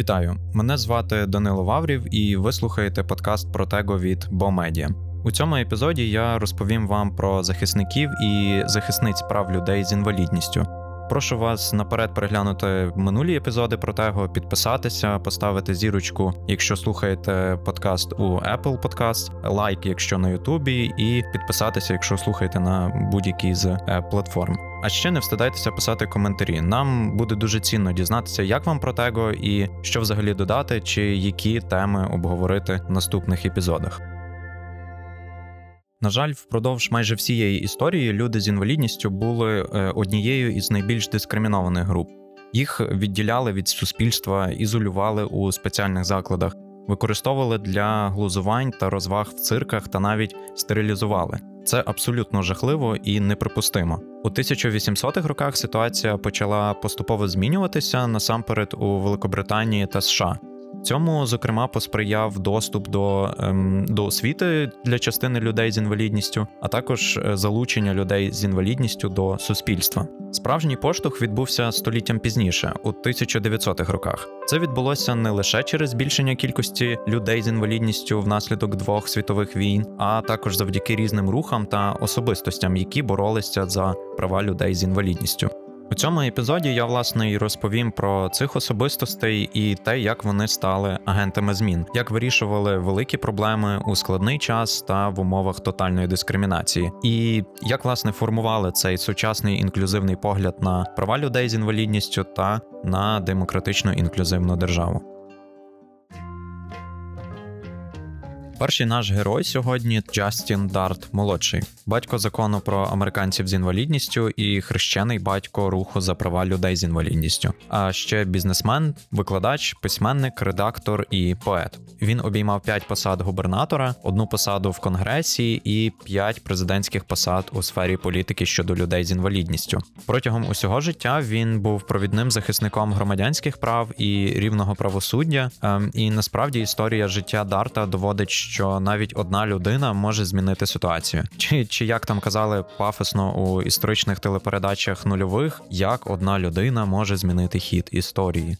Вітаю! Мене звати Данило Ваврів, і ви слухаєте подкаст про Тего від Бомедіа. У цьому епізоді я розповім вам про захисників і захисниць прав людей з інвалідністю. Прошу вас наперед переглянути минулі епізоди Протего, підписатися, поставити зірочку, якщо слухаєте подкаст у Apple Podcast, лайк, якщо на Ютубі, і підписатися, якщо слухаєте на будь-якій з е, платформ. А ще не встидайтеся писати коментарі. Нам буде дуже цінно дізнатися, як вам Протего і що взагалі додати, чи які теми обговорити в наступних епізодах. На жаль, впродовж майже всієї історії люди з інвалідністю були е, однією із найбільш дискримінованих груп. Їх відділяли від суспільства, ізолювали у спеціальних закладах, використовували для глузувань та розваг в цирках та навіть стерилізували. Це абсолютно жахливо і неприпустимо. У 1800-х роках ситуація почала поступово змінюватися насамперед у Великобританії та США. Цьому, зокрема, посприяв доступ до ем, до освіти для частини людей з інвалідністю, а також е, залучення людей з інвалідністю до суспільства. Справжній поштовх відбувся століттям пізніше, у 1900-х роках. Це відбулося не лише через збільшення кількості людей з інвалідністю внаслідок двох світових війн, а також завдяки різним рухам та особистостям, які боролися за права людей з інвалідністю. У цьому епізоді я власне і розповім про цих особистостей і те, як вони стали агентами змін, як вирішували великі проблеми у складний час та в умовах тотальної дискримінації, і як власне формували цей сучасний інклюзивний погляд на права людей з інвалідністю та на демократичну інклюзивну державу. Перший наш герой сьогодні Джастін Дарт молодший, батько закону про американців з інвалідністю і хрещений батько руху за права людей з інвалідністю. А ще бізнесмен, викладач, письменник, редактор і поет. Він обіймав п'ять посад губернатора, одну посаду в конгресі і п'ять президентських посад у сфері політики щодо людей з інвалідністю. Протягом усього життя він був провідним захисником громадянських прав і рівного правосуддя. Ем, і насправді історія життя Дарта доводить що навіть одна людина може змінити ситуацію. Чи чи як там казали пафосно у історичних телепередачах нульових, як одна людина може змінити хід історії?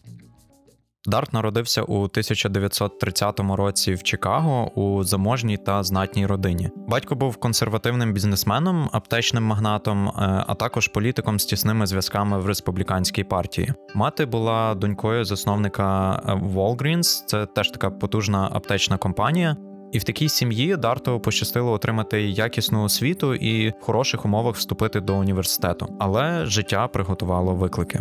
Дарт народився у 1930 році в Чикаго у заможній та знатній родині. Батько був консервативним бізнесменом, аптечним магнатом, е, а також політиком з тісними зв'язками в республіканській партії. Мати була донькою засновника е, Walgreens, це теж така потужна аптечна компанія. І в такій сім'ї Дарту пощастило отримати якісну освіту і в хороших умовах вступити до університету, але життя приготувало виклики.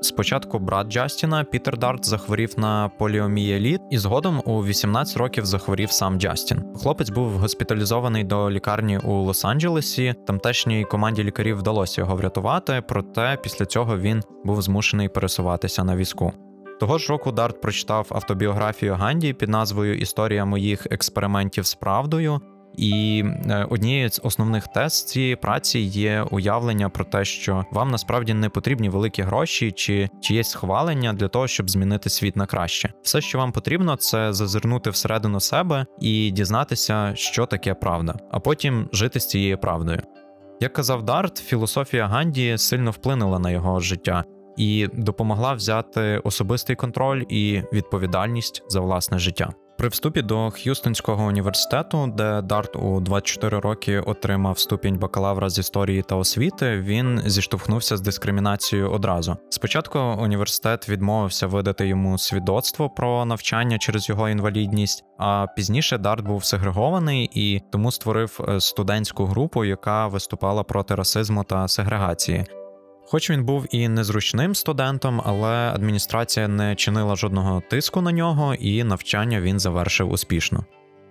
Спочатку брат Джастіна Пітер Дарт захворів на поліомієліт, і згодом у 18 років захворів сам Джастін. Хлопець був госпіталізований до лікарні у Лос-Анджелесі. Тамтешній команді лікарів вдалося його врятувати, проте після цього він був змушений пересуватися на візку. Того ж року Дарт прочитав автобіографію Ганді під назвою Історія моїх експериментів з правдою. І е, однією з основних тез цієї праці є уявлення про те, що вам насправді не потрібні великі гроші чи чиєсь схвалення для того, щоб змінити світ на краще. Все, що вам потрібно, це зазирнути всередину себе і дізнатися, що таке правда, а потім жити з цією правдою. Як казав Дарт, філософія Ганді сильно вплинула на його життя і допомогла взяти особистий контроль і відповідальність за власне життя. При вступі до Х'юстонського університету, де Дарт у 24 роки отримав ступінь бакалавра з історії та освіти, він зіштовхнувся з дискримінацією одразу. Спочатку університет відмовився видати йому свідоцтво про навчання через його інвалідність, а пізніше Дарт був сегрегований і тому створив е, студентську групу, яка виступала проти расизму та сегрегації. Хоч він був і незручним студентом, але адміністрація не чинила жодного тиску на нього, і навчання він завершив успішно.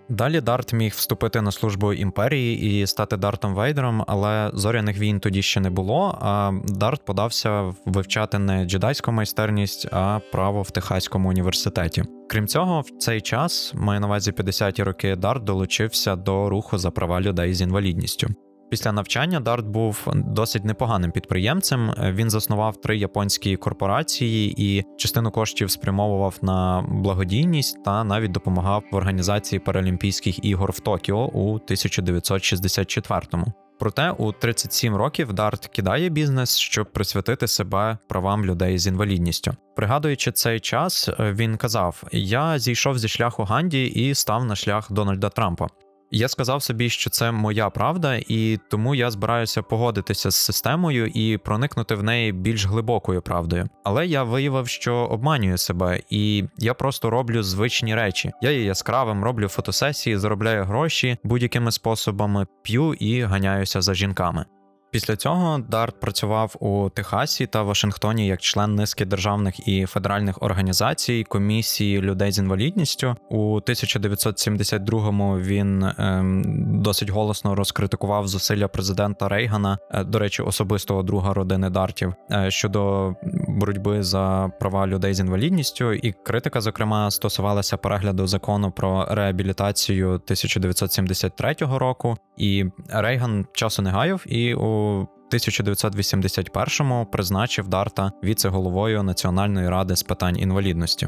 Далі Дарт міг вступити на службу імперії і стати Дартом Вейдером, але зоряних війн тоді ще не було. А Дарт подався вивчати не джедайську майстерність, а право в Техаському університеті. Крім цього, в цей час, маю на увазі 50-ті роки, Дарт долучився до руху за права людей з інвалідністю. Після навчання Дарт був досить непоганим підприємцем. Він заснував три японські корпорації і частину коштів спрямовував на благодійність та навіть допомагав в організації Паралімпійських ігор в Токіо у 1964-му. Проте у 37 років Дарт кидає бізнес, щоб присвятити себе правам людей з інвалідністю. Пригадуючи цей час, він казав: Я зійшов зі шляху Ганді і став на шлях Дональда Трампа. Я сказав собі, що це моя правда, і тому я збираюся погодитися з системою і проникнути в неї більш глибокою правдою. Але я виявив, що обманюю себе, і я просто роблю звичні речі. Я є яскравим, роблю фотосесії, заробляю гроші будь-якими способами, п'ю і ганяюся за жінками. Після цього Дарт працював у Техасі та Вашингтоні як член низки державних і федеральних організацій комісії людей з інвалідністю. У 1972-му він ем, досить голосно розкритикував зусилля президента Рейгана, е, до речі, особистого друга родини Дартів е, щодо боротьби за права людей з інвалідністю. І критика, зокрема, стосувалася перегляду закону про реабілітацію 1973 року. І Рейган часу не гаяв і у 1981-му призначив Дарта віце-головою Національної ради з питань інвалідності.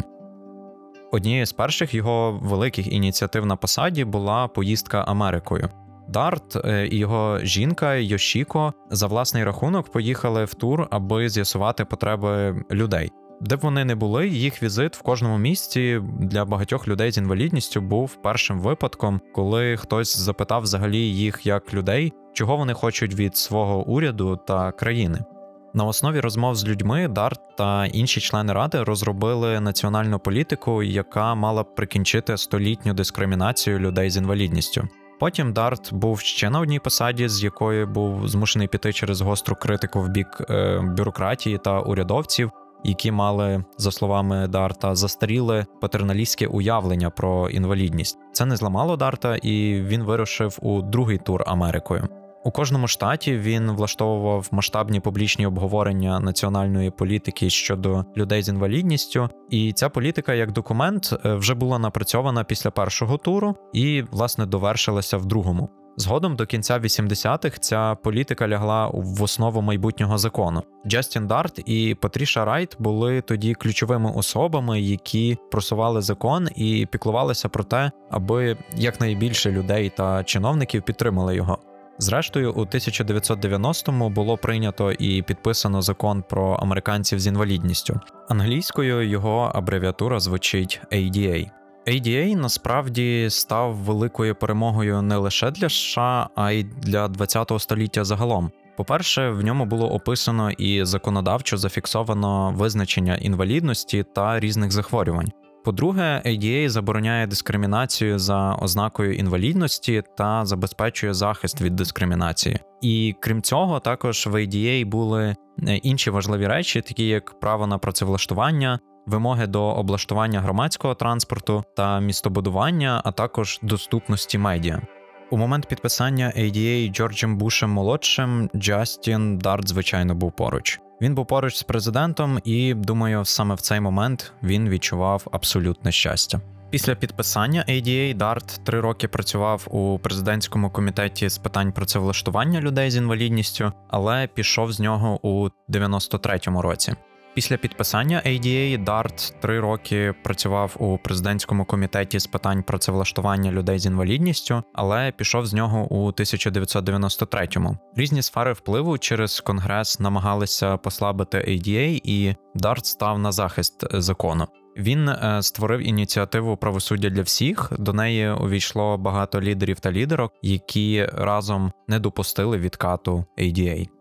Однією з перших його великих ініціатив на посаді була поїздка Америкою. Дарт е, і його жінка Йошіко за власний рахунок поїхали в тур, аби з'ясувати потреби людей. Де б вони не були, їх візит в кожному місці для багатьох людей з інвалідністю був першим випадком, коли хтось запитав взагалі їх як людей, чого вони хочуть від свого уряду та країни. На основі розмов з людьми Дарт та інші члени ради розробили національну політику, яка мала б прикінчити столітню дискримінацію людей з інвалідністю. Потім Дарт був ще на одній посаді, з якої був змушений піти через гостру критику в бік е, бюрократії та урядовців, які мали, за словами Дарта, застаріле патерналістське уявлення про інвалідність. Це не зламало Дарта, і він вирушив у другий тур Америкою. У кожному штаті він влаштовував масштабні публічні обговорення національної політики щодо людей з інвалідністю, і ця політика як документ е, вже була напрацьована після першого туру і, власне, довершилася в другому. Згодом до кінця 80-х ця політика лягла в основу майбутнього закону. Джастін Дарт і Патріша Райт були тоді ключовими особами, які просували закон і піклувалися про те, аби якнайбільше людей та чиновників підтримали його. Зрештою, у 1990-му було прийнято і підписано закон про американців з інвалідністю. Англійською його абревіатура звучить ADA. ADA насправді став великою перемогою не лише для США, а й для ХХ століття загалом. По-перше, в ньому було описано і законодавчо зафіксовано визначення інвалідності та різних захворювань. По-друге, ADA забороняє дискримінацію за ознакою інвалідності та забезпечує захист від дискримінації. І крім цього, також в ADA були е, інші важливі речі, такі як право на працевлаштування, вимоги до облаштування громадського транспорту та містобудування, а також доступності медіа. У момент підписання ADA Джорджем Бушем молодшим Джастін Дарт, звичайно, був поруч. Він був поруч з президентом, і думаю, саме в цей момент він відчував абсолютне щастя. Після підписання ADA Дарт три роки працював у президентському комітеті з питань працевлаштування людей з інвалідністю, але пішов з нього у 93-му році. Після підписання ADA Дарт три роки працював у президентському комітеті з питань працевлаштування людей з інвалідністю, але пішов з нього у 1993-му. Різні сфери впливу через конгрес намагалися послабити ADA, і Дарт став на захист закону. Він е, створив ініціативу правосуддя для всіх. До неї увійшло багато лідерів та лідерок, які разом не допустили відкату ADA.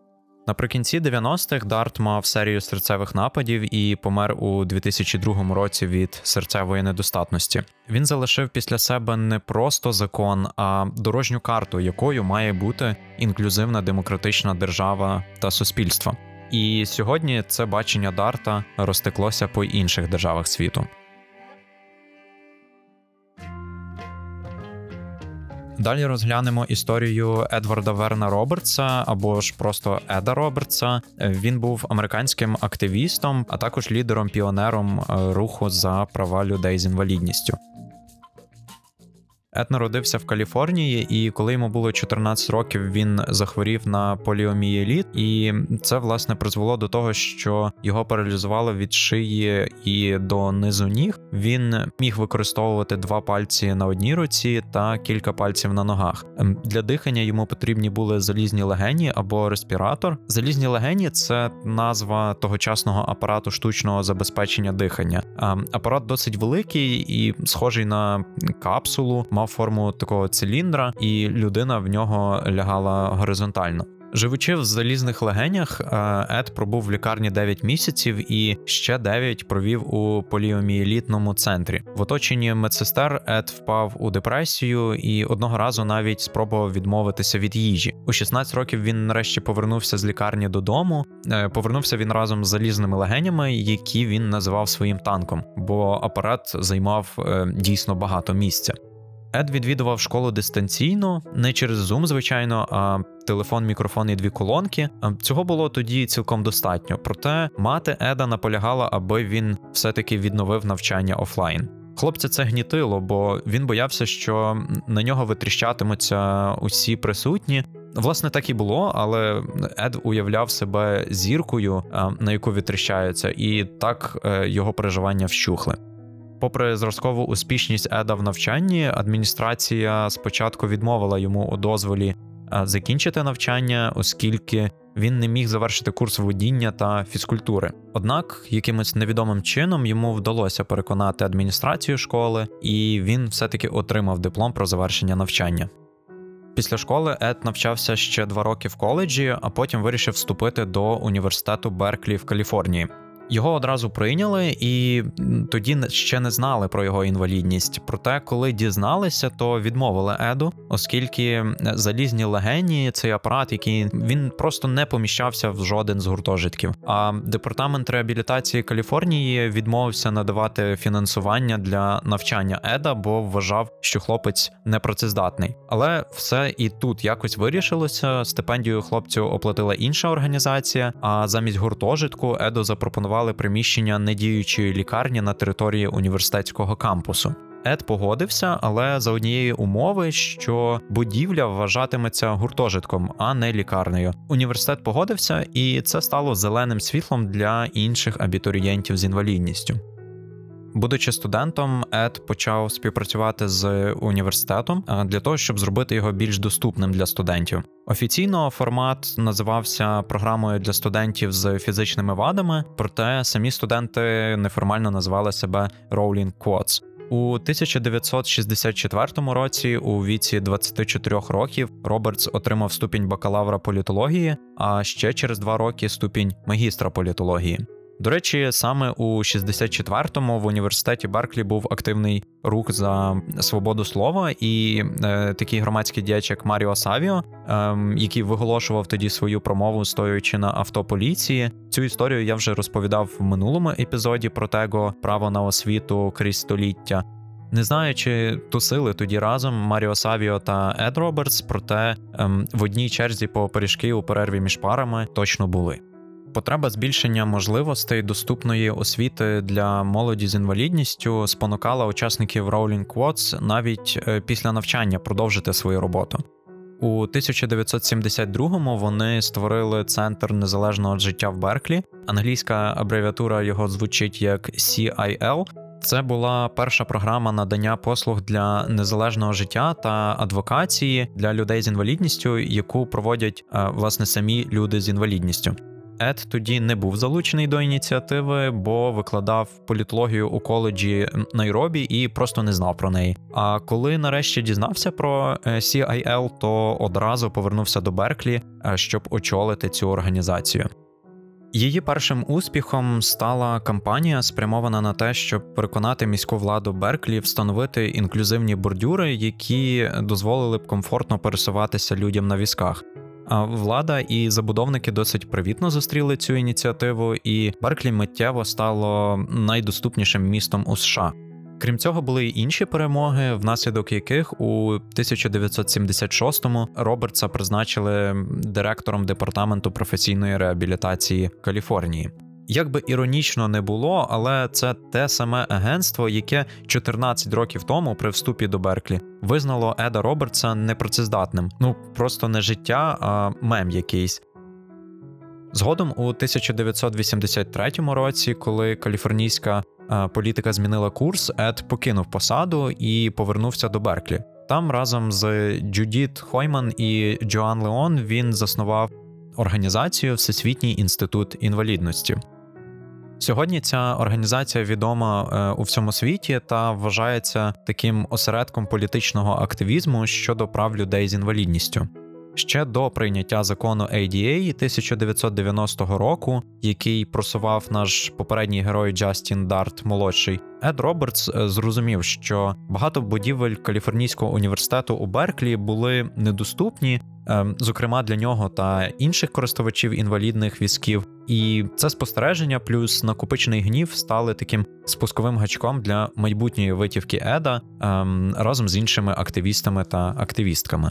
Наприкінці 90-х Дарт мав серію серцевих нападів і помер у 2002 році від серцевої недостатності. Він залишив після себе не просто закон, а дорожню карту, якою має бути інклюзивна демократична держава та суспільство. І сьогодні це бачення Дарта розтеклося по інших державах світу. Далі розглянемо історію Едварда Верна Робертса або ж просто Еда Робертса. Він був американським активістом, а також лідером піонером е, руху за права людей з інвалідністю. Ед народився в Каліфорнії, і коли йому було 14 років, він захворів на поліомієліт, і це власне призвело до того, що його паралізувало від шиї і до низу ніг. Він міг використовувати два пальці на одній руці та кілька пальців на ногах. Ем, для дихання йому потрібні були залізні легені або респіратор. Залізні легені це назва тогочасного апарату штучного забезпечення дихання. Ем, апарат досить великий і схожий на капсулу, мав форму такого циліндра, і людина в нього лягала горизонтально. Живучи в залізних легенях, е, Ед пробув в лікарні 9 місяців і ще 9 провів у поліомієлітному центрі. В оточенні медсестер Ед впав у депресію і одного разу навіть спробував відмовитися від їжі. У 16 років він нарешті повернувся з лікарні додому. Е, повернувся він разом з залізними легенями, які він називав своїм танком, бо апарат займав е, дійсно багато місця. Ед відвідував школу дистанційно, не через Zoom, звичайно, а телефон, мікрофон і дві колонки. Цього було тоді цілком достатньо. Проте мати Еда наполягала, аби він все-таки відновив навчання офлайн. Хлопця це гнітило, бо він боявся, що на нього витріщатимуться усі присутні. Власне, так і було, але Ед уявляв себе зіркою, на яку витріщаються, і так е, його переживання вщухли. Попри зразкову успішність Еда в навчанні, адміністрація спочатку відмовила йому у дозволі закінчити навчання, оскільки він не міг завершити курс водіння та фізкультури. Однак, якимось невідомим чином йому вдалося переконати адміністрацію школи, і він все-таки отримав диплом про завершення навчання. Після школи Ед навчався ще два роки в коледжі, а потім вирішив вступити до університету Берклі в Каліфорнії. Його одразу прийняли, і тоді ще не знали про його інвалідність. Проте, коли дізналися, то відмовили Еду, оскільки залізні легені цей апарат, який він просто не поміщався в жоден з гуртожитків. А департамент реабілітації Каліфорнії відмовився надавати фінансування для навчання Еда, бо вважав, що хлопець непрацездатний. Але все і тут якось вирішилося. Стипендію хлопцю оплатила інша організація. А замість гуртожитку Еду запропонував орендували приміщення недіючої лікарні на території університетського кампусу. Ед погодився, але за однієї умови, що будівля вважатиметься гуртожитком, а не лікарнею. Університет погодився, і це стало зеленим світлом для інших абітурієнтів з інвалідністю. Будучи студентом, Ед почав співпрацювати з університетом для того, щоб зробити його більш доступним для студентів. Офіційно формат називався програмою для студентів з фізичними вадами, проте самі студенти неформально називали себе Rolling Quads. У 1964 році, у віці 24 років, Робертс отримав ступінь бакалавра політології, а ще через два роки ступінь магістра політології. До речі, саме у 64-му в університеті Барклі був активний рух за свободу слова, і е, такий громадський діяч, як Маріо Савіо, е, який виголошував тоді свою промову, стоючи на авто поліції. Цю історію я вже розповідав в минулому епізоді про tego право на освіту крізь століття. Не знаю, чи тусили тоді разом Маріо Савіо та Ед Робертс, проте ем, в одній черзі по пиріжки у перерві між парами точно були потреба збільшення можливостей доступної освіти для молоді з інвалідністю спонукала учасників Rowling Quads навіть е, після навчання продовжити свою роботу. У 1972-му вони створили центр незалежного життя в Берклі. Англійська абревіатура його звучить як CIL. Це була перша програма надання послуг для незалежного життя та адвокації для людей з інвалідністю, яку проводять е, власне самі люди з інвалідністю. Ед тоді не був залучений до ініціативи, бо викладав політологію у коледжі Найробі і просто не знав про неї. А коли нарешті дізнався про е, CIL, то одразу повернувся до Берклі, е, щоб очолити цю організацію. Її першим успіхом стала кампанія, спрямована на те, щоб переконати міську владу Берклі встановити інклюзивні бордюри, які дозволили б комфортно пересуватися людям на візках. Влада і забудовники досить привітно зустріли цю ініціативу, і Берклі миттєво стало найдоступнішим містом у США. Крім цього, були й інші перемоги, внаслідок яких у 1976-му Робертса призначили директором департаменту професійної реабілітації Каліфорнії. Як би іронічно не було, але це те саме агентство, яке 14 років тому при вступі до Берклі визнало Еда Робертса непрацездатним. Ну просто не життя, а мем якийсь. Згодом у 1983 році, коли каліфорнійська е, політика змінила курс, Ед покинув посаду і повернувся до Берклі. Там разом з Джудіт Хойман і Джоан Леон він заснував організацію Всесвітній інститут інвалідності. Сьогодні ця організація відома е, у всьому світі та вважається таким осередком політичного активізму щодо прав людей з інвалідністю. Ще до прийняття закону ADA 1990 року, який просував наш попередній герой Джастін Дарт молодший, Ед Робертс е, зрозумів, що багато будівель Каліфорнійського університету у Берклі були недоступні, ем, зокрема для нього та інших користувачів інвалідних візків. І це спостереження, плюс накопичений гнів стали таким спусковим гачком для майбутньої витівки Еда ем, разом з іншими активістами та активістками.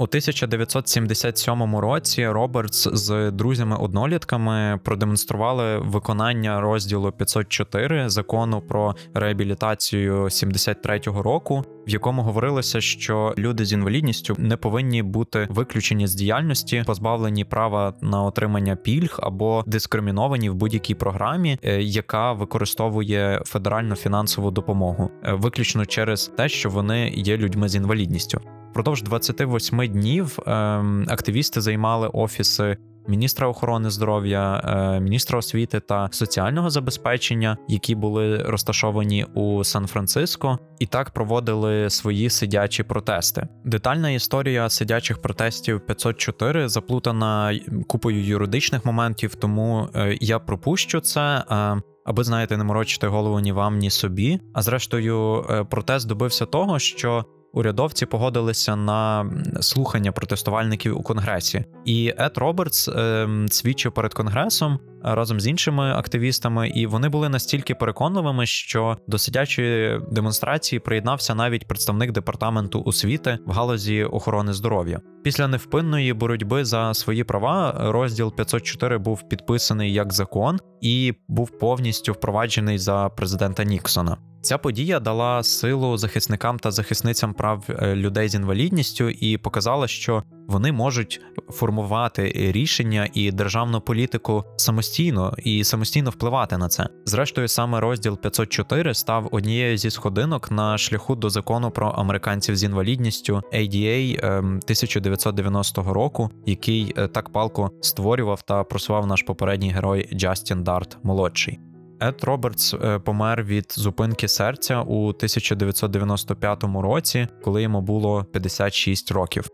У 1977 році Робертс з друзями-однолітками продемонстрували виконання розділу 504 закону про реабілітацію 73-го року, в якому говорилося, що люди з інвалідністю не повинні бути виключені з діяльності, позбавлені права на отримання пільг або дискриміновані в будь-якій програмі, е, яка використовує федеральну фінансову допомогу, е, виключно через те, що вони є людьми з інвалідністю. Впродовж 28 днів ем, активісти займали офіси міністра охорони здоров'я, е, міністра освіти та соціального забезпечення, які були розташовані у Сан-Франциско, і так проводили свої сидячі протести. Детальна історія сидячих протестів 504 заплутана купою юридичних моментів, тому е, я пропущу це. Аби знаєте, не морочити голову ні вам, ні собі. А зрештою, е, протест добився того, що урядовці погодилися на слухання протестувальників у конгресі, і Ед Робертс е, свідчив перед конгресом разом з іншими активістами, і вони були настільки переконливими, що до сидячої демонстрації приєднався навіть представник департаменту освіти в галузі охорони здоров'я. Після невпинної боротьби за свої права розділ 504 був підписаний як закон і був повністю впроваджений за президента Ніксона. Ця подія дала силу захисникам та захисницям прав е, людей з інвалідністю і показала, що вони можуть формувати рішення і державну політику самостійно і самостійно впливати на це. Зрештою, саме розділ 504 став однією зі сходинок на шляху до закону про американців з інвалідністю ADA 1990 ем, року, який е, так палко створював та просував наш попередній герой Джастін Дарт молодший. Ед Робертс е, помер від зупинки серця у 1995 році, коли йому було 56 років.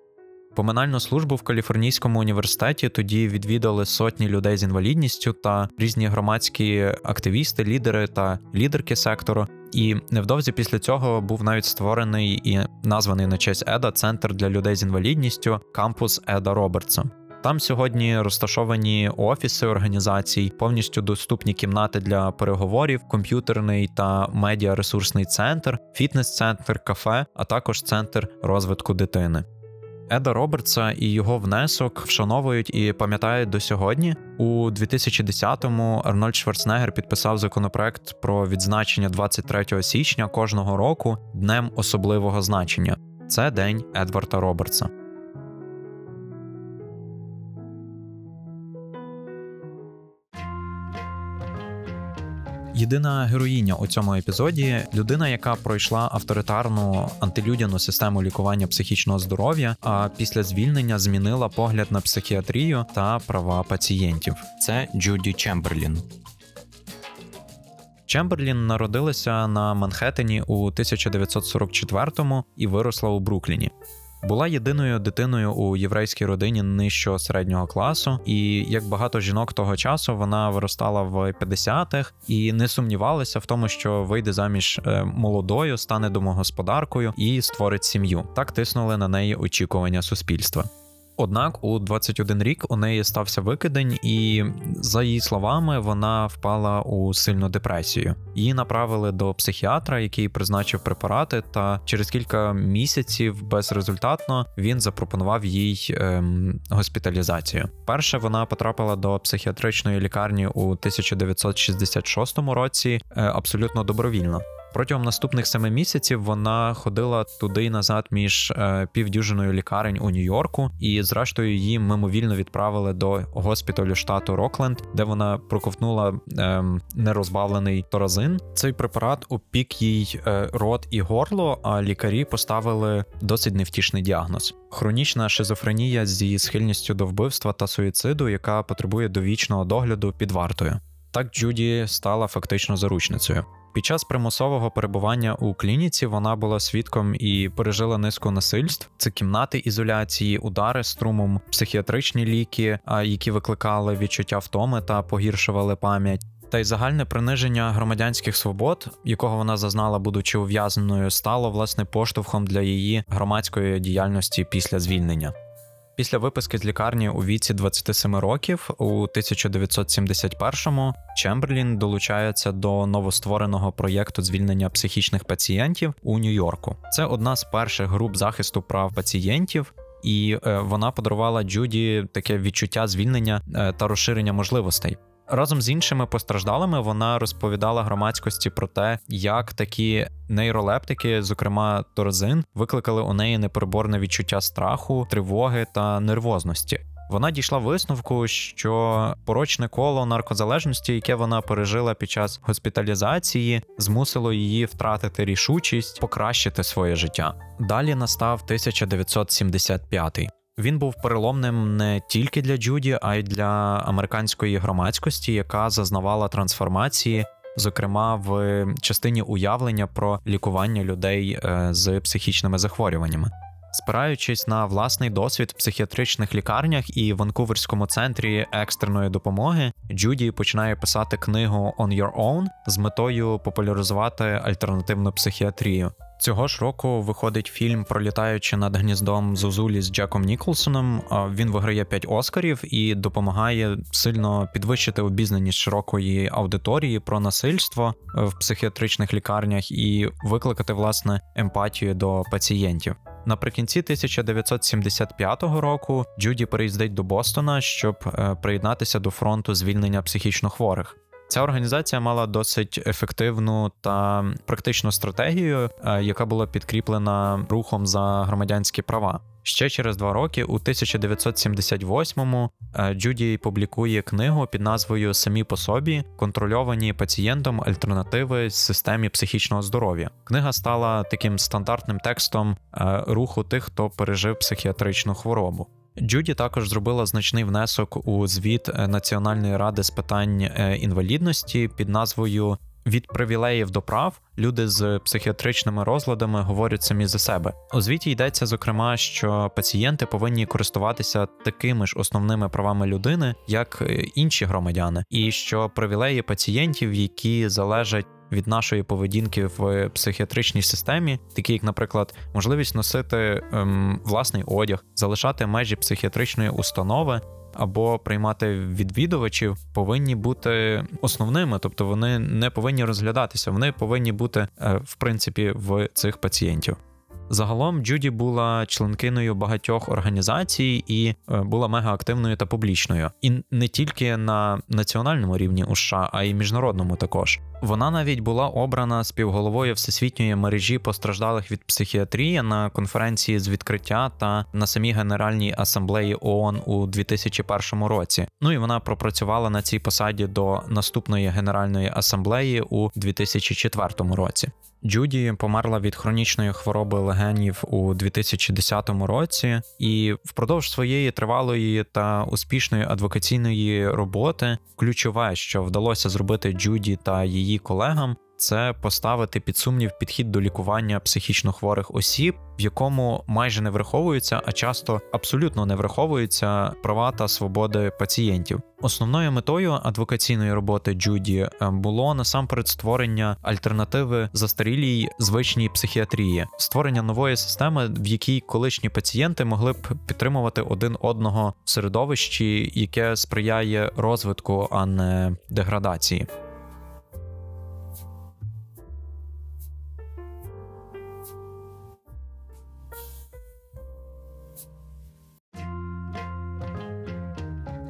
Поминальну службу в Каліфорнійському університеті тоді відвідали сотні людей з інвалідністю та різні громадські активісти, лідери та лідерки сектору. І невдовзі після цього був навіть створений і названий на честь Еда центр для людей з інвалідністю кампус Еда Робертса. Там сьогодні розташовані офіси організацій, повністю доступні кімнати для переговорів, комп'ютерний та медіаресурсний центр, фітнес-центр, кафе, а також центр розвитку дитини. Еда Робертса і його внесок вшановують і пам'ятають до сьогодні. У 2010-му Арнольд Шварценеггер підписав законопроект про відзначення 23 січня кожного року днем особливого значення. Це день Едварда Робертса. Єдина героїня у цьому епізоді людина, яка пройшла авторитарну антилюдяну систему лікування психічного здоров'я, а після звільнення змінила погляд на психіатрію та права пацієнтів. Це Джуді Чемберлін. Чемберлін народилася на Манхеттені у 1944-му і виросла у Брукліні. Була єдиною дитиною у єврейській родині нижчого середнього класу, і як багато жінок того часу вона виростала в 50-х і не сумнівалася в тому, що вийде заміж е, молодою, стане домогосподаркою і створить сім'ю. Так тиснули на неї очікування суспільства. Однак у 21 рік у неї стався викидень, і за її словами, вона впала у сильну депресію. Її направили до психіатра, який призначив препарати. Та через кілька місяців безрезультатно він запропонував їй ем, госпіталізацію. Перше вона потрапила до психіатричної лікарні у 1966 році е, абсолютно добровільно. Протягом наступних семи місяців вона ходила туди й назад між е, півдюжиною лікарень у Нью-Йорку, і зрештою її мимовільно відправили до госпіталю штату Рокленд, де вона проковтнула е, нерозбавлений торазин. Цей препарат опік їй е, рот і горло. А лікарі поставили досить невтішний діагноз: хронічна шизофренія зі схильністю до вбивства та суїциду, яка потребує довічного догляду під вартою. Так Джуді стала фактично заручницею. Під час примусового перебування у клініці вона була свідком і пережила низку насильств. Це кімнати ізоляції, удари струмом, психіатричні ліки, які викликали відчуття втоми та погіршували пам'ять. Та й загальне приниження громадянських свобод, якого вона зазнала, будучи ув'язненою, стало власне поштовхом для її громадської діяльності після звільнення. Після виписки з лікарні у віці 27 років у 1971-му Чемберлін долучається до новоствореного проєкту звільнення психічних пацієнтів у Нью-Йорку. Це одна з перших груп захисту прав пацієнтів. І е, вона подарувала Джуді таке відчуття звільнення е, та розширення можливостей. Разом з іншими постраждалими вона розповідала громадськості про те, як такі нейролептики, зокрема торзин, викликали у неї непереборне відчуття страху, тривоги та нервозності. Вона дійшла висновку, що порочне коло наркозалежності, яке вона пережила під час госпіталізації, змусило її втратити рішучість, покращити своє життя. Далі настав 1975 він був переломним не тільки для Джуді, а й для американської громадськості, яка зазнавала трансформації, зокрема в частині уявлення про лікування людей е, з психічними захворюваннями. Спираючись на власний досвід в психіатричних лікарнях і Ванкуверському центрі екстреної допомоги, Джуді починає писати книгу «On Your Own» з метою популяризувати альтернативну психіатрію. Цього ж року виходить фільм Пролітаючи над гніздом Зозулі з Джеком Ніколсоном. Він виграє 5 оскарів і допомагає сильно підвищити обізнаність широкої аудиторії про насильство в психіатричних лікарнях і викликати власне емпатію до пацієнтів. Наприкінці 1975 року Джуді переїздить до Бостона, щоб е, приєднатися до фронту звільнення психічно хворих. Ця організація мала досить ефективну та практичну стратегію, е, яка була підкріплена рухом за громадянські права. Ще через два роки, у 1978-му, е, Джуді публікує книгу під назвою Самі по собі контрольовані пацієнтом альтернативи системі психічного здоров'я. Книга стала таким стандартним текстом е, руху тих, хто пережив психіатричну хворобу. Джуді також зробила значний внесок у звіт е, Національної ради з питань е, інвалідності під назвою від привілеїв до прав люди з психіатричними розладами говорять самі за себе. У звіті йдеться зокрема, що пацієнти повинні користуватися такими ж основними правами людини, як е, інші громадяни, і що привілеї пацієнтів, які залежать від нашої поведінки в психіатричній системі, такі як, наприклад, можливість носити ем, власний одяг, залишати межі психіатричної установи. Або приймати відвідувачів повинні бути основними, тобто вони не повинні розглядатися, вони повинні бути е, в принципі в цих пацієнтів. Загалом Джуді була членкиною багатьох організацій і е, була мегаактивною та публічною, і не тільки на національному рівні у США, а й міжнародному також. Вона навіть була обрана співголовою всесвітньої мережі постраждалих від психіатрії на конференції з відкриття та на самій Генеральній асамблеї ООН у 2001 році. Ну і вона пропрацювала на цій посаді до наступної генеральної асамблеї у 2004 році. Джуді померла від хронічної хвороби легенів у 2010 році, і впродовж своєї тривалої та успішної адвокаційної роботи ключове, що вдалося зробити Джуді та її колегам, це поставити під сумнів підхід до лікування психічно хворих осіб, в якому майже не враховуються, а часто абсолютно не враховуються права та свободи пацієнтів. Основною метою адвокаційної роботи Джуді е, було насамперед створення альтернативи застарілій звичній психіатрії, створення нової системи, в якій колишні пацієнти могли б підтримувати один одного в середовищі, яке сприяє розвитку, а не деградації.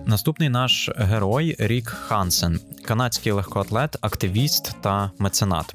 Наступний наш герой Рік Хансен, канадський легкоатлет, активіст та меценат.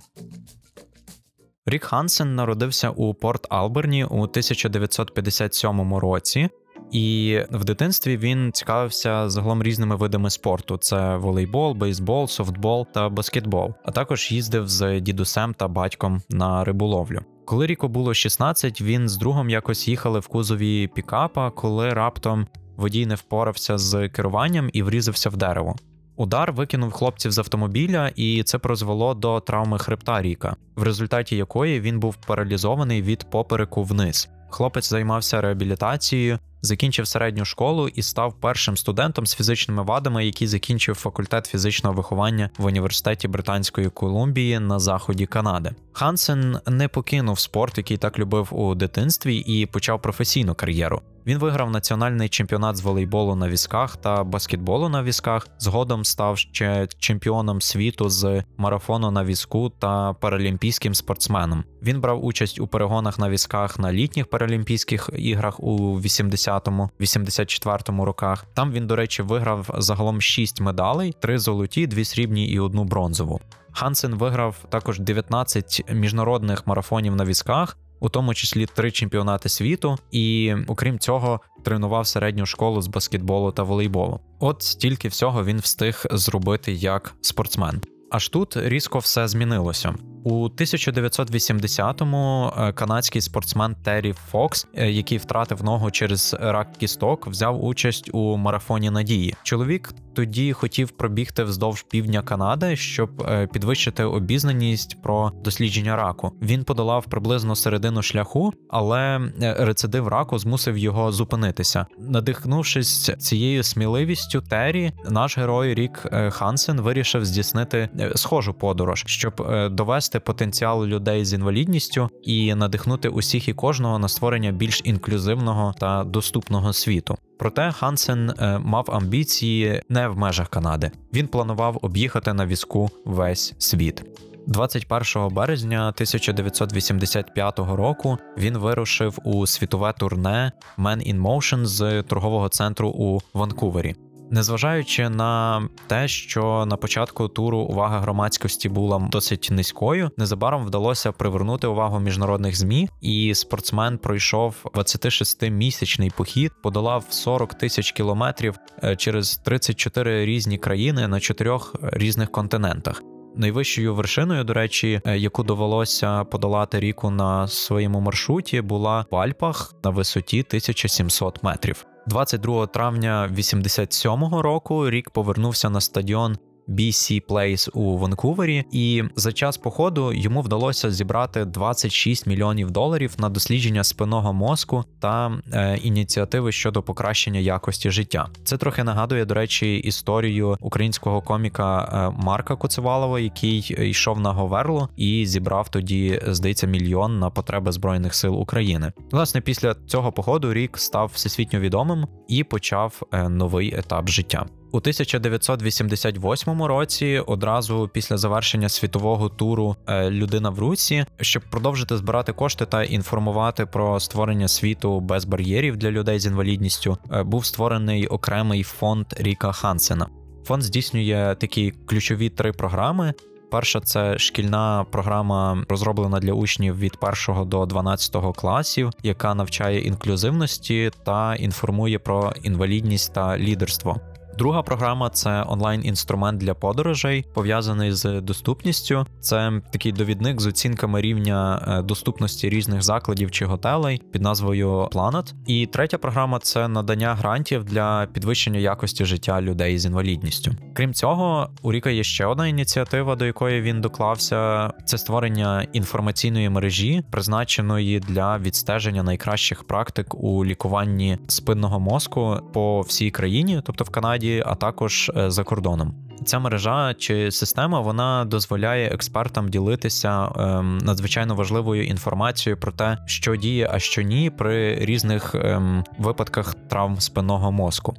Рік Хансен народився у Порт Алберні у 1957 році, і в дитинстві він цікавився загалом різними видами спорту: це волейбол, бейсбол, софтбол та баскетбол, а також їздив з дідусем та батьком на риболовлю. Коли Ріку було 16, він з другом якось їхали в кузові пікапа, коли раптом водій не впорався з керуванням і врізався в дерево. Удар викинув хлопців з автомобіля, і це призвело до травми хребта Ріка, в результаті якої він був паралізований від попереку вниз. Хлопець займався реабілітацією, закінчив середню школу і став першим студентом з фізичними вадами, який закінчив факультет фізичного виховання в університеті Британської Колумбії на заході Канади. Хансен не покинув спорт, який так любив у дитинстві, і почав професійну кар'єру. Він виграв національний чемпіонат з волейболу на візках та баскетболу на візках. Згодом став ще чемпіоном світу з марафону на візку та паралімпійським спортсменом. Він брав участь у перегонах на візках на літніх паралімпійських іграх у 80-84 роках. Там він, до речі, виграв загалом 6 медалей: 3 золоті, 2 срібні і одну бронзову. Хансен виграв також 19 міжнародних марафонів на візках, у тому числі три чемпіонати світу, і окрім цього, тренував середню школу з баскетболу та волейболу. От стільки всього він встиг зробити як спортсмен. Аж тут різко все змінилося. У 1980-му е, канадський спортсмен Террі Фокс, е, який втратив ногу через рак кісток, взяв участь у марафоні надії. Чоловік тоді хотів пробігти вздовж півдня Канади, щоб е, підвищити обізнаність про дослідження раку. Він подолав приблизно середину шляху, але рецидив раку змусив його зупинитися. Надихнувшись цією сміливістю, Террі, наш герой Рік Хансен вирішив здійснити схожу подорож, щоб довести довести потенціал людей з інвалідністю і надихнути усіх і кожного на створення більш інклюзивного та доступного світу. Проте Хансен е, мав амбіції не в межах Канади. Він планував об'їхати на візку весь світ. 21 березня 1985 року він вирушив у світове турне Man in Motion з торгового центру у Ванкувері. Незважаючи на те, що на початку туру увага громадськості була досить низькою, незабаром вдалося привернути увагу міжнародних змі, і спортсмен пройшов 26-місячний похід, подолав 40 тисяч кілометрів е, через 34 різні країни на чотирьох різних континентах. Найвищою вершиною, до речі, е, яку довелося подолати ріку на своєму маршруті, була в Альпах на висоті 1700 метрів. 22 травня 87-го року рік повернувся на стадіон BC Place у Ванкувері, і за час походу йому вдалося зібрати 26 мільйонів доларів на дослідження спинного мозку та е, ініціативи щодо покращення якості життя. Це трохи нагадує, до речі, історію українського коміка е, Марка Коцевалова, який йшов на Говерло і зібрав тоді, здається, мільйон на потреби збройних сил України. Власне, після цього походу рік став всесвітньо відомим і почав е, новий етап життя. У 1988 році, одразу після завершення світового туру е, Людина в руці, щоб продовжити збирати кошти та інформувати про створення світу без бар'єрів для людей з інвалідністю, е, був створений окремий фонд Ріка Хансена. Фонд здійснює такі ключові три програми. Перша це шкільна програма, розроблена для учнів від 1 до 12 класів, яка навчає інклюзивності та інформує про інвалідність та лідерство. Друга програма це онлайн-інструмент для подорожей, пов'язаний з доступністю. Це такий довідник з оцінками рівня е, доступності різних закладів чи готелей під назвою Planet. І третя програма це надання грантів для підвищення якості життя людей з інвалідністю. Крім цього, у Ріка є ще одна ініціатива, до якої він доклався: це створення інформаційної мережі, призначеної для відстеження найкращих практик у лікуванні спинного мозку по всій країні, тобто в Канаді, а також е, за кордоном. Ця мережа чи система вона дозволяє експертам ділитися ем, надзвичайно важливою інформацією про те, що діє, а що ні, при різних ем, випадках травм спинного мозку.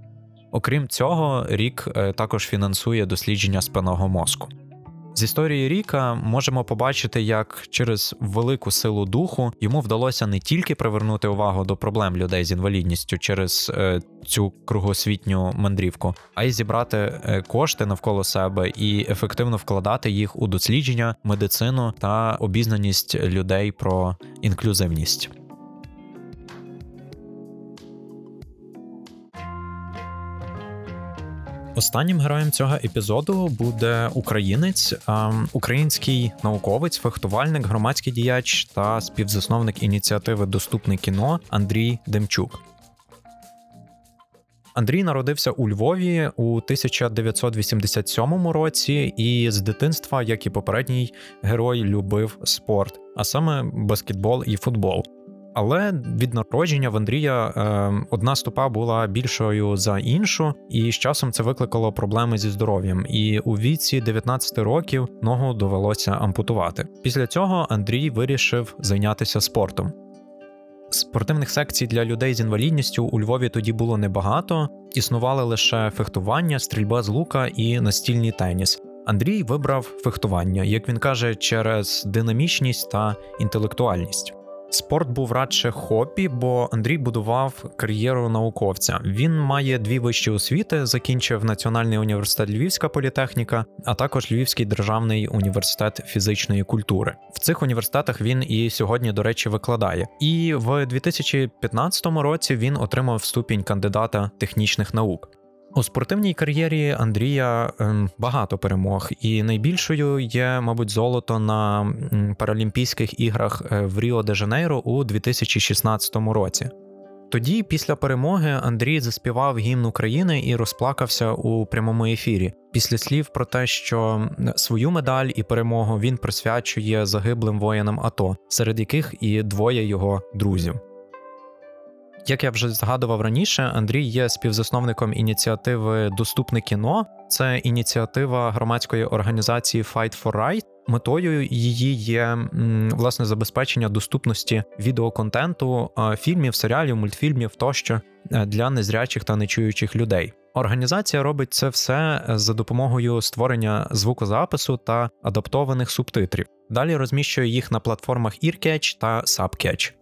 Окрім цього, рік е, також фінансує дослідження спинного мозку. З історії Ріка можемо побачити, як через велику силу духу йому вдалося не тільки привернути увагу до проблем людей з інвалідністю через е, цю кругосвітню мандрівку, а й зібрати е, кошти навколо себе і ефективно вкладати їх у дослідження, медицину та обізнаність людей про інклюзивність. Останнім героєм цього епізоду буде українець, український науковець, фехтувальник, громадський діяч та співзасновник ініціативи Доступне кіно Андрій Демчук. Андрій народився у Львові у 1987 році, і з дитинства, як і попередній герой, любив спорт, а саме баскетбол і футбол. Але від народження в Андрія е, одна стопа була більшою за іншу, і з часом це викликало проблеми зі здоров'ям. І у віці 19 років ногу довелося ампутувати. Після цього Андрій вирішив зайнятися спортом. Спортивних секцій для людей з інвалідністю у Львові тоді було небагато, існували лише фехтування, стрільба з лука і настільний теніс. Андрій вибрав фехтування, як він каже, через динамічність та інтелектуальність. Спорт був радше хобі, бо Андрій будував кар'єру науковця. Він має дві вищі освіти, закінчив Національний університет Львівська політехніка, а також Львівський державний університет фізичної культури. В цих університетах він і сьогодні, до речі, викладає. І в 2015 році він отримав ступінь кандидата технічних наук. У спортивній кар'єрі Андрія ем, багато перемог, і найбільшою є, мабуть, золото на Паралімпійських іграх е, в Ріо де Жанейро у 2016 році. Тоді, після перемоги, Андрій заспівав гімн України і розплакався у прямому ефірі. Після слів про те, що свою медаль і перемогу він присвячує загиблим воїнам АТО, серед яких і двоє його друзів. Як я вже згадував раніше, Андрій є співзасновником ініціативи Доступне кіно. Це ініціатива громадської організації Fight for Right. Метою її є власне забезпечення доступності відеоконтенту, фільмів, серіалів, мультфільмів тощо е, для незрячих та нечуючих людей. Організація робить це все за допомогою створення звукозапису та адаптованих субтитрів. Далі розміщує їх на платформах EarCatch та SubCatch.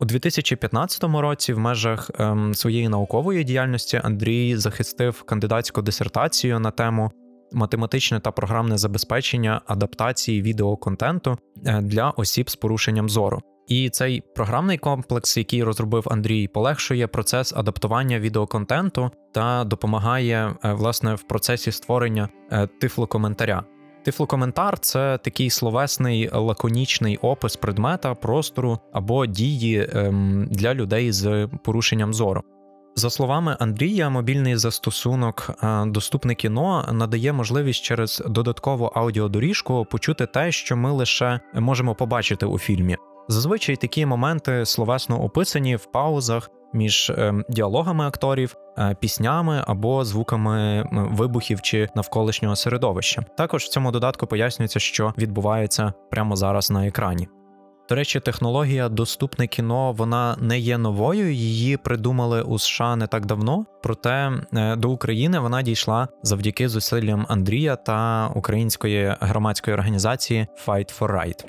У 2015 році, в межах ем, своєї наукової діяльності, Андрій захистив кандидатську дисертацію на тему математичне та програмне забезпечення адаптації відеоконтенту е, для осіб з порушенням зору. І цей програмний комплекс, який розробив Андрій, полегшує процес адаптування відеоконтенту та допомагає е, власне в процесі створення е, тифлокоментаря. Тифлокоментар це такий словесний лаконічний опис предмета, простору або дії ем, для людей з порушенням зору. За словами Андрія, мобільний застосунок е, доступне кіно надає можливість через додаткову аудіодоріжку почути те, що ми лише можемо побачити у фільмі. Зазвичай такі моменти словесно описані в паузах між ем, діалогами акторів, е, піснями або звуками вибухів чи навколишнього середовища. Також в цьому додатку пояснюється, що відбувається прямо зараз на екрані. До речі, технологія доступне кіно вона не є новою. Її придумали у США не так давно. Проте е, до України вона дійшла завдяки зусиллям Андрія та української громадської організації Fight for Right.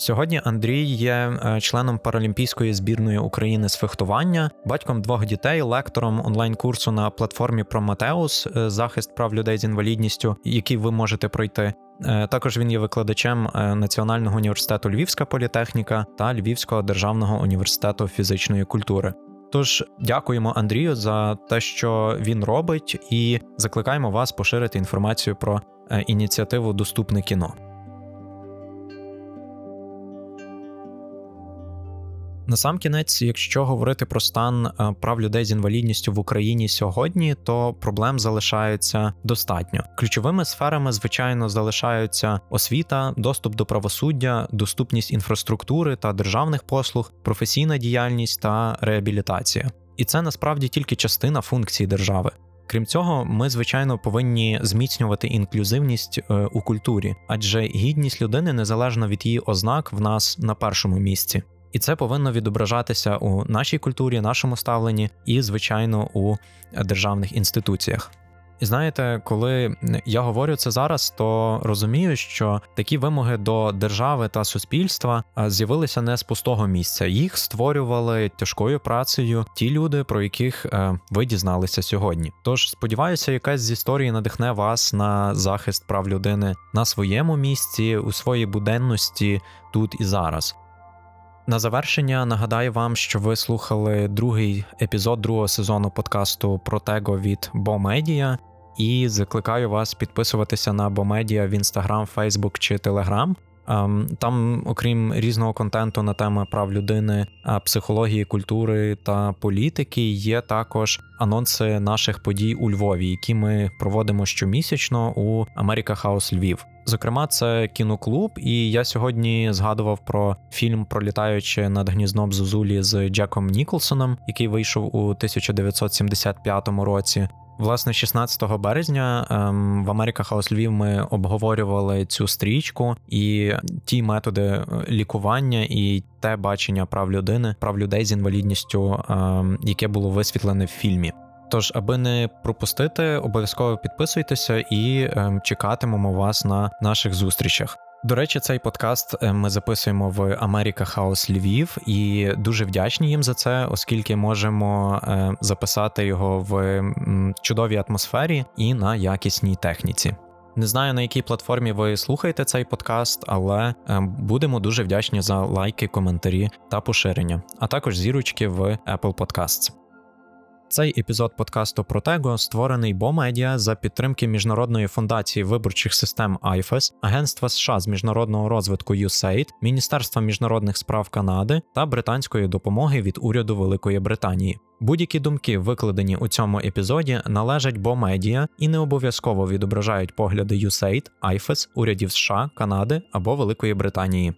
Сьогодні Андрій є е, членом паралімпійської збірної України з фехтування, батьком двох дітей, лектором онлайн-курсу на платформі Прометеус е, захист прав людей з інвалідністю, який ви можете пройти. Е, також він є викладачем Національного університету Львівська політехніка та Львівського державного університету фізичної культури. Тож дякуємо Андрію за те, що він робить, і закликаємо вас поширити інформацію про е, ініціативу Доступне кіно. Насамкінець, якщо говорити про стан е, прав людей з інвалідністю в Україні сьогодні, то проблем залишається достатньо. Ключовими сферами, звичайно, залишаються освіта, доступ до правосуддя, доступність інфраструктури та державних послуг, професійна діяльність та реабілітація. І це насправді тільки частина функцій держави. Крім цього, ми звичайно повинні зміцнювати інклюзивність е, у культурі, адже гідність людини незалежно від її ознак в нас на першому місці. І це повинно відображатися у нашій культурі, нашому ставленні і, звичайно, у державних інституціях. І знаєте, коли я говорю це зараз, то розумію, що такі вимоги до держави та суспільства з'явилися не з пустого місця. Їх створювали тяжкою працею ті люди, про яких е, ви дізналися сьогодні. Тож сподіваюся, якась з історії надихне вас на захист прав людини на своєму місці, у своїй буденності тут і зараз. На завершення нагадаю вам, що ви слухали другий епізод другого сезону подкасту Протего від Бомедія, і закликаю вас підписуватися на Бомедія в Інстаграм, Фейсбук чи Телеграм. Там, окрім різного контенту на теми прав людини, психології, культури та політики, є також анонси наших подій у Львові, які ми проводимо щомісячно у Америка Хаус Львів. Зокрема, це кіноклуб, і я сьогодні згадував про фільм Пролітаючи над гніздом Зозулі з Джеком Ніколсоном, який вийшов у 1975 році. Власне, 16 березня ем, в Америка Хаус Львів ми обговорювали цю стрічку і ті методи е, лікування і те бачення прав людини, прав людей з інвалідністю, ем, яке було висвітлене в фільмі. Тож, аби не пропустити, обов'язково підписуйтеся і ем, чекатимемо вас на наших зустрічах. До речі, цей подкаст е, ми записуємо в Америка Хаус Львів і дуже вдячні їм за це, оскільки можемо е, записати його в чудовій атмосфері і на якісній техніці. Не знаю на якій платформі ви слухаєте цей подкаст, але е, будемо дуже вдячні за лайки, коментарі та поширення, а також зірочки в Apple Podcasts. Цей епізод подкасту Протего створений Бомедіа за підтримки Міжнародної фундації виборчих систем IFES, Агентства США з міжнародного розвитку USAID, Міністерства міжнародних справ Канади та британської допомоги від уряду Великої Британії. Будь-які думки, викладені у цьому епізоді, належать Бомедіа і не обов'язково відображають погляди USAID, IFES, урядів США, Канади або Великої Британії.